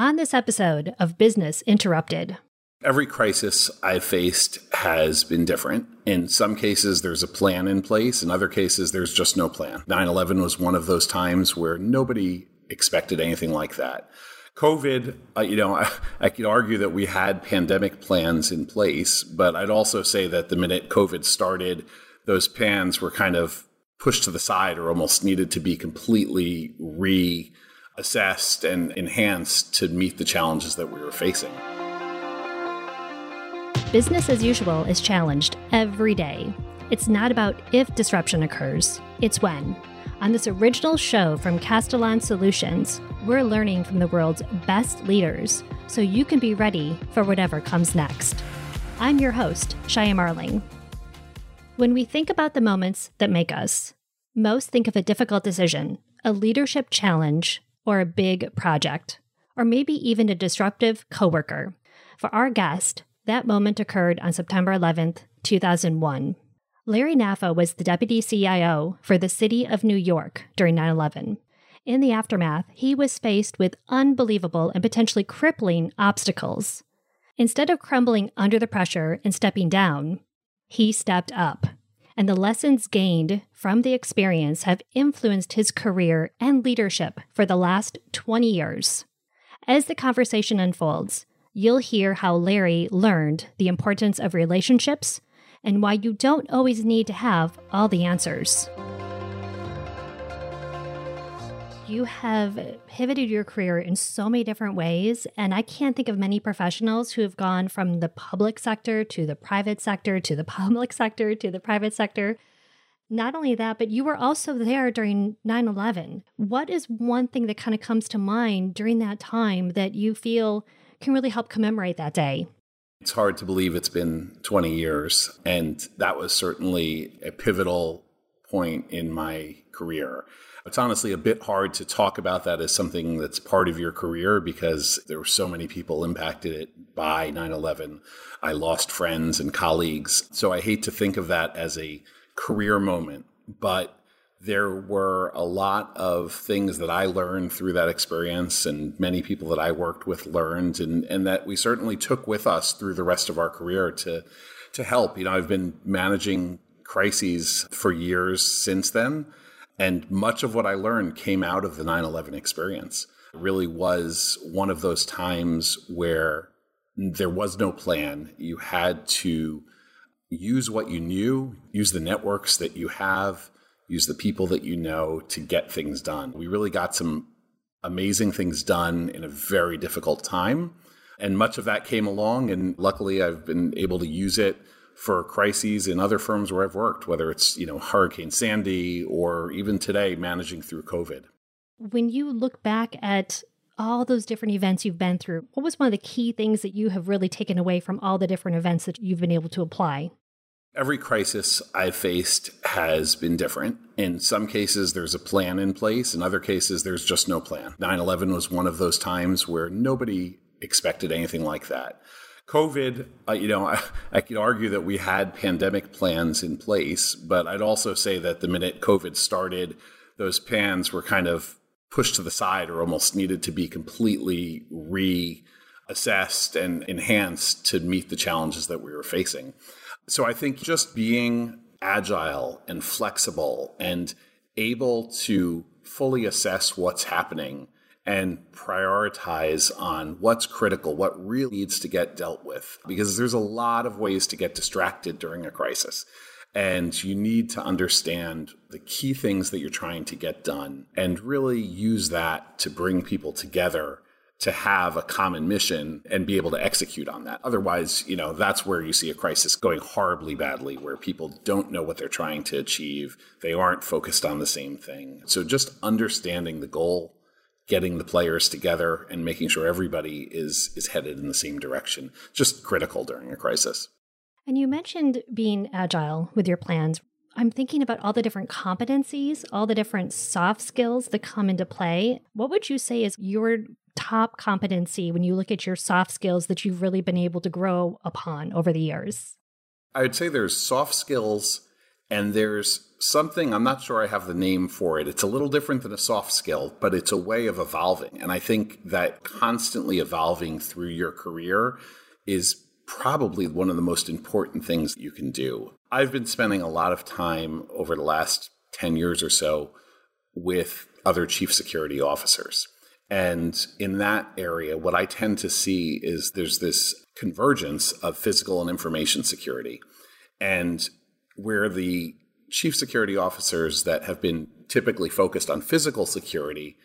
on this episode of Business Interrupted. Every crisis I've faced has been different. In some cases, there's a plan in place. In other cases, there's just no plan. 9 11 was one of those times where nobody expected anything like that. COVID, uh, you know, I, I could argue that we had pandemic plans in place, but I'd also say that the minute COVID started, those plans were kind of pushed to the side or almost needed to be completely reassessed and enhanced to meet the challenges that we were facing. Business as usual is challenged every day. It's not about if disruption occurs, it's when. On this original show from Castellan Solutions, we're learning from the world's best leaders so you can be ready for whatever comes next. I'm your host, Shaya Marling. When we think about the moments that make us, most think of a difficult decision, a leadership challenge, or a big project, or maybe even a disruptive coworker. For our guest, that moment occurred on September 11th, 2001. Larry Knafo was the deputy CIO for the city of New York during 9 11. In the aftermath, he was faced with unbelievable and potentially crippling obstacles. Instead of crumbling under the pressure and stepping down, he stepped up. And the lessons gained from the experience have influenced his career and leadership for the last 20 years. As the conversation unfolds, you'll hear how Larry learned the importance of relationships and why you don't always need to have all the answers. You have pivoted your career in so many different ways, and I can't think of many professionals who have gone from the public sector to the private sector to the public sector to the private sector. Not only that, but you were also there during 9 11. What is one thing that kind of comes to mind during that time that you feel can really help commemorate that day? It's hard to believe it's been 20 years, and that was certainly a pivotal point in my career. It's honestly a bit hard to talk about that as something that's part of your career because there were so many people impacted it by 9 11. I lost friends and colleagues. So I hate to think of that as a career moment, but there were a lot of things that I learned through that experience, and many people that I worked with learned, and, and that we certainly took with us through the rest of our career to to help. You know, I've been managing crises for years since then, and much of what I learned came out of the 9/11 experience. It really was one of those times where there was no plan. You had to use what you knew, use the networks that you have use the people that you know to get things done. We really got some amazing things done in a very difficult time. And much of that came along. And luckily, I've been able to use it for crises in other firms where I've worked, whether it's, you know, Hurricane Sandy or even today managing through COVID. When you look back at all those different events you've been through, what was one of the key things that you have really taken away from all the different events that you've been able to apply? Every crisis I've faced has been different. In some cases, there's a plan in place. In other cases, there's just no plan. 9 11 was one of those times where nobody expected anything like that. COVID, uh, you know, I, I could argue that we had pandemic plans in place, but I'd also say that the minute COVID started, those plans were kind of pushed to the side or almost needed to be completely reassessed and enhanced to meet the challenges that we were facing. So I think just being agile and flexible and able to fully assess what's happening and prioritize on what's critical, what really needs to get dealt with. Because there's a lot of ways to get distracted during a crisis. And you need to understand the key things that you're trying to get done and really use that to bring people together to have a common mission and be able to execute on that. Otherwise, you know, that's where you see a crisis going horribly badly, where people don't know what they're trying to achieve. They aren't focused on the same thing. So just understanding the goal, getting the players together and making sure everybody is is headed in the same direction, just critical during a crisis. And you mentioned being agile with your plans. I'm thinking about all the different competencies, all the different soft skills that come into play. What would you say is your top competency when you look at your soft skills that you've really been able to grow upon over the years? I would say there's soft skills And there's something, I'm not sure I have the name for it. It's a little different than a soft skill, but it's a way of evolving. And I think that constantly evolving through your career is probably one of the most important things you can do. I've been spending a lot of time over the last 10 years or so with other chief security officers. And in that area, what I tend to see is there's this convergence of physical and information security. And where the chief security officers that have been typically focused on physical security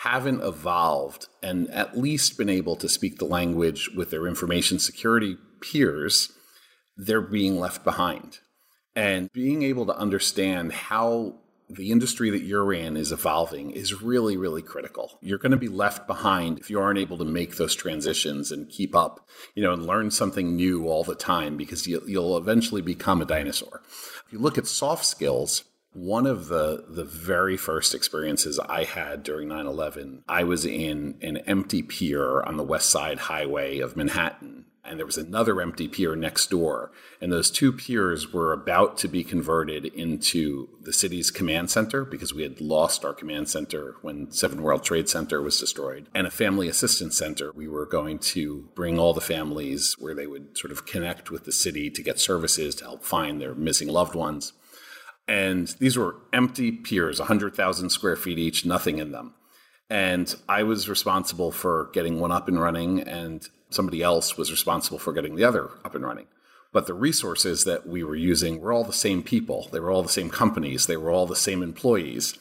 haven't evolved and at least been able to speak the language with their information security peers, they're being left behind. And being able to understand how the industry that you're in is evolving is really, really critical. You're going to be left behind if you aren't able to make those transitions and keep up, you know, and learn something new all the time because you, will eventually become a dinosaur. If you look at soft skills, one of the the very first experiences I had during 9/11, I was in an empty pier on the West Side Highway of Manhattan and there was another empty pier next door. And those two piers were about to be converted into the city's command center because we had lost our command center when Seven World Trade Center was destroyed, and a family assistance center. We were going to bring all the families where they would sort of connect with the city to get services to help find their missing loved ones. And these were empty piers, 100,000 square feet each, nothing in them. And I was responsible for getting one up and running, and somebody else was responsible for getting the other up and running. But the resources that we were using were all the same people. They were all the same companies. They were all the same employees.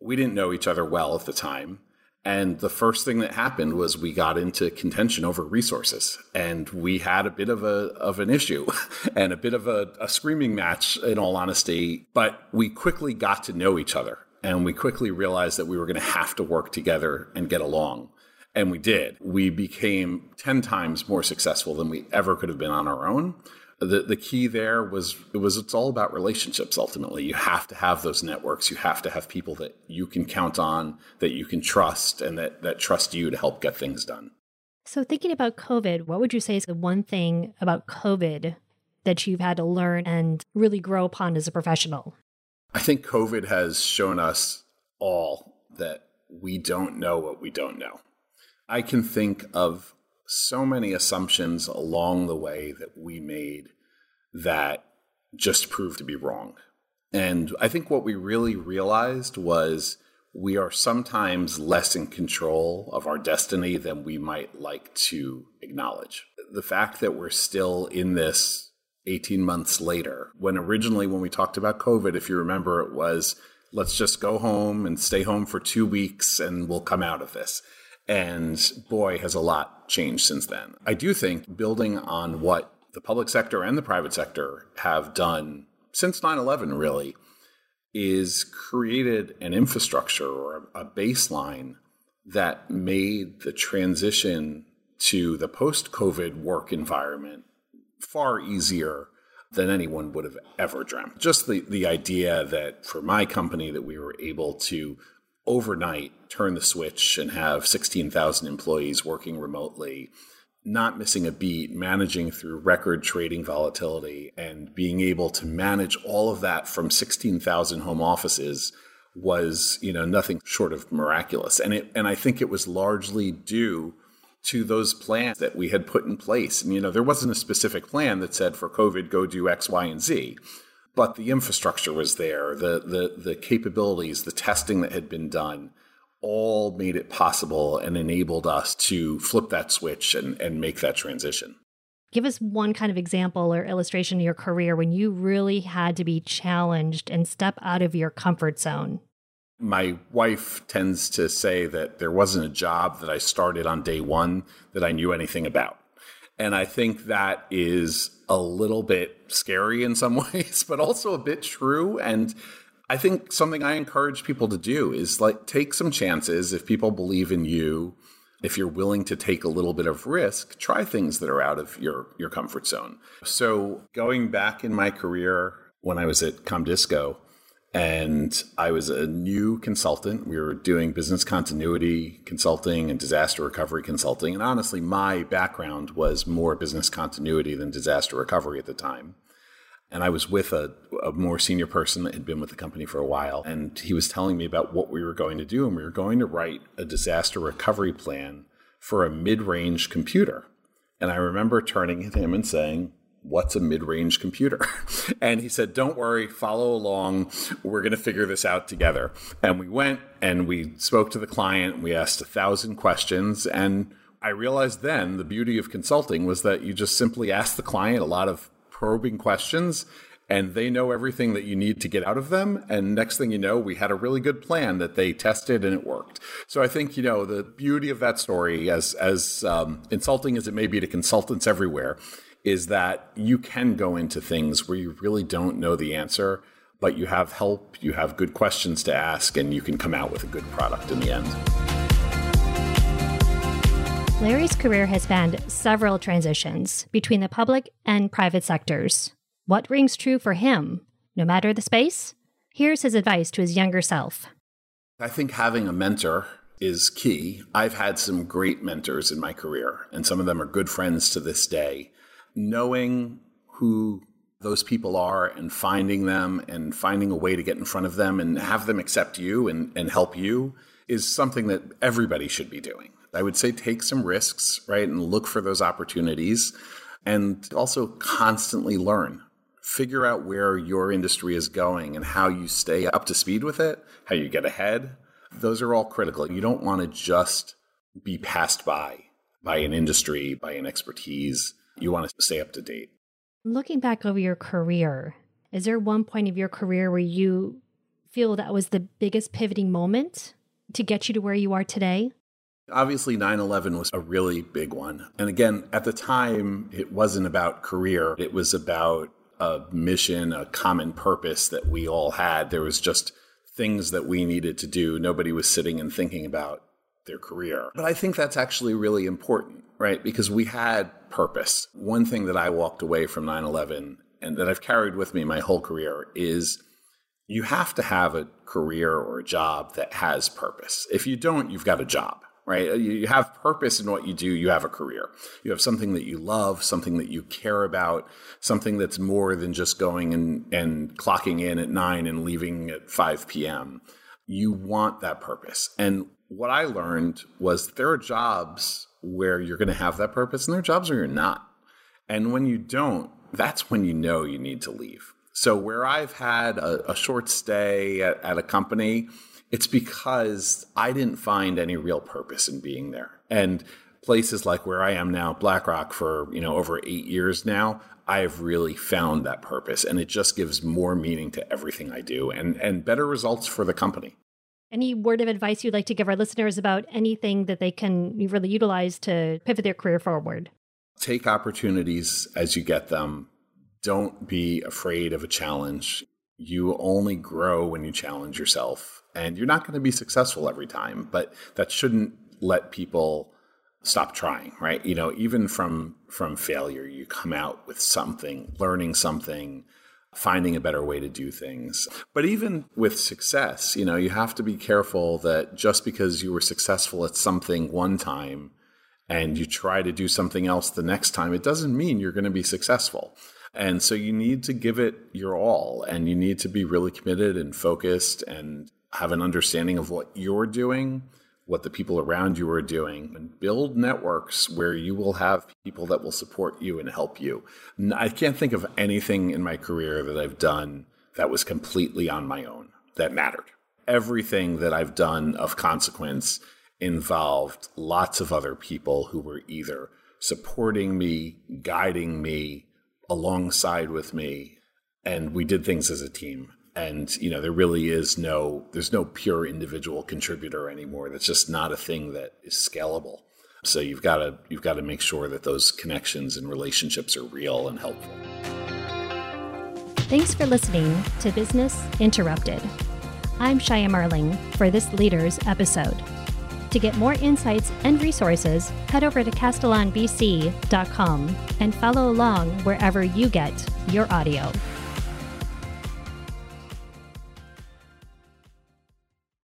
We didn't know each other well at the time. And the first thing that happened was we got into contention over resources, and we had a bit of a of an issue, and a bit of a, a screaming match, in all honesty. But we quickly got to know each other, and we quickly realized that we were going to have to work together and get along. And we did. We became 10 times more successful than we ever could have been on our own. The, the key there was it was it's all about relationships ultimately. You have to have those networks. You have to have people that you can count on, that you can trust, and that, that trust you to help get things done. So, thinking about COVID, what would you say is the one thing about COVID that you've had to learn and really grow upon as a professional? I think COVID has shown us all that we don't know what we don't know. I can think of so many assumptions along the way that we made that just proved to be wrong. And I think what we really realized was we are sometimes less in control of our destiny than we might like to acknowledge. The fact that we're still in this 18 months later, when originally, when we talked about COVID, if you remember, it was let's just go home and stay home for two weeks and we'll come out of this. And boy, has a lot changed since then. I do think building on what the public sector and the private sector have done since 9 11, really, is created an infrastructure or a baseline that made the transition to the post COVID work environment far easier than anyone would have ever dreamt. Just the, the idea that for my company that we were able to overnight turn the switch and have 16,000 employees working remotely, not missing a beat, managing through record trading volatility, and being able to manage all of that from 16,000 home offices was, you know, nothing short of miraculous. And it, and I think it was largely due to those plans that we had put in place. And, you know, there wasn't a specific plan that said for COVID, go do X, Y, and Z but the infrastructure was there, the the the capabilities, the testing that had been done, all made it possible and enabled us to flip that switch and, and make that transition. Give us one kind of example or illustration of your career when you really had to be challenged and step out of your comfort zone. My wife tends to say that there wasn't a job that I started on day one that I knew anything about. And I think that is a little bit scary in some ways, but also a bit true. And I think something I encourage people to do is like take some chances. If people believe in you, if you're willing to take a little bit of risk, try things that are out of your, your comfort zone. So going back in my career when I was at Comdisco, and I was a new consultant. We were doing business continuity consulting and disaster recovery consulting. And honestly, my background was more business continuity than disaster recovery at the time. and I was with a, a, more senior person that had been with the company for a while. And he was telling me about what we were going to do. And we were going to write a disaster recovery plan for a mid range computer. And I remember turning to him and saying, What's a mid range computer? and he said, Don't worry, follow along. We're going to figure this out together. And we went and we spoke to the client. We asked a thousand questions. And I realized then the beauty of consulting was that you just simply ask the client a lot of probing questions and they know everything that you need to get out of them. And next thing you know, we had a really good plan that they tested and it worked. So I think you know the beauty of that story, as as um, insulting as it may be to consultants everywhere, is that you can go into things where you really don't know the answer, but you have help, you have good questions to ask, and you can come out with a good product in the end. Larry's career has spanned several transitions between the public and private sectors. What rings true for him, no matter the space? Here's his advice to his younger self. I think having a mentor is key. I've had some great mentors in my career, and some of them are good friends to this day. Knowing who those people are and finding them and finding a way to get in front of them and have them accept you and, and help you is something that everybody should be doing. I would say take some risks, right? And look for those opportunities and also constantly learn. Figure out where your industry is going and how you stay up to speed with it, how you get ahead. Those are all critical. You don't want to just be passed by by an industry, by an expertise. You want to stay up to date. Looking back over your career, is there one point of your career where you feel that was the biggest pivoting moment to get you to where you are today? Obviously, 9 11 was a really big one. And again, at the time, it wasn't about career, it was about a mission, a common purpose that we all had. There was just things that we needed to do. Nobody was sitting and thinking about their career. But I think that's actually really important, right? Because we had purpose. One thing that I walked away from 9 11 and that I've carried with me my whole career is you have to have a career or a job that has purpose. If you don't, you've got a job right? You have purpose in what you do, you have a career. You have something that you love, something that you care about, something that's more than just going and, and clocking in at nine and leaving at 5 p.m. You want that purpose. And what I learned was there are jobs where you're going to have that purpose, there are jobs where you're not. And when you don't, that's when you know you need to leave. So, where I've had a, a short stay at, at a company, it's because I didn't find any real purpose in being there. And places like where I am now, BlackRock, for you know over eight years now, I have really found that purpose, and it just gives more meaning to everything I do, and and better results for the company. Any word of advice you'd like to give our listeners about anything that they can really utilize to pivot their career forward? Take opportunities as you get them. Don't be afraid of a challenge. You only grow when you challenge yourself and you're not going to be successful every time, but that shouldn't let people stop trying, right? You know, even from from failure, you come out with something, learning something, finding a better way to do things. But even with success, you know, you have to be careful that just because you were successful at something one time and you try to do something else the next time, it doesn't mean you're going to be successful. And so you need to give it your all and you need to be really committed and focused and have an understanding of what you're doing, what the people around you are doing, and build networks where you will have people that will support you and help you. I can't think of anything in my career that I've done that was completely on my own that mattered. Everything that I've done of consequence involved lots of other people who were either supporting me, guiding me, alongside with me, and we did things as a team and you know there really is no there's no pure individual contributor anymore. That's just not a thing that is scalable. So you've got to you've got to make sure that those connections and relationships are real and helpful. Thanks for listening to business interrupted. I'm shaya marling for this leaders episode. To get more insights and resources head over to castellanbc.com and follow along wherever you get your audio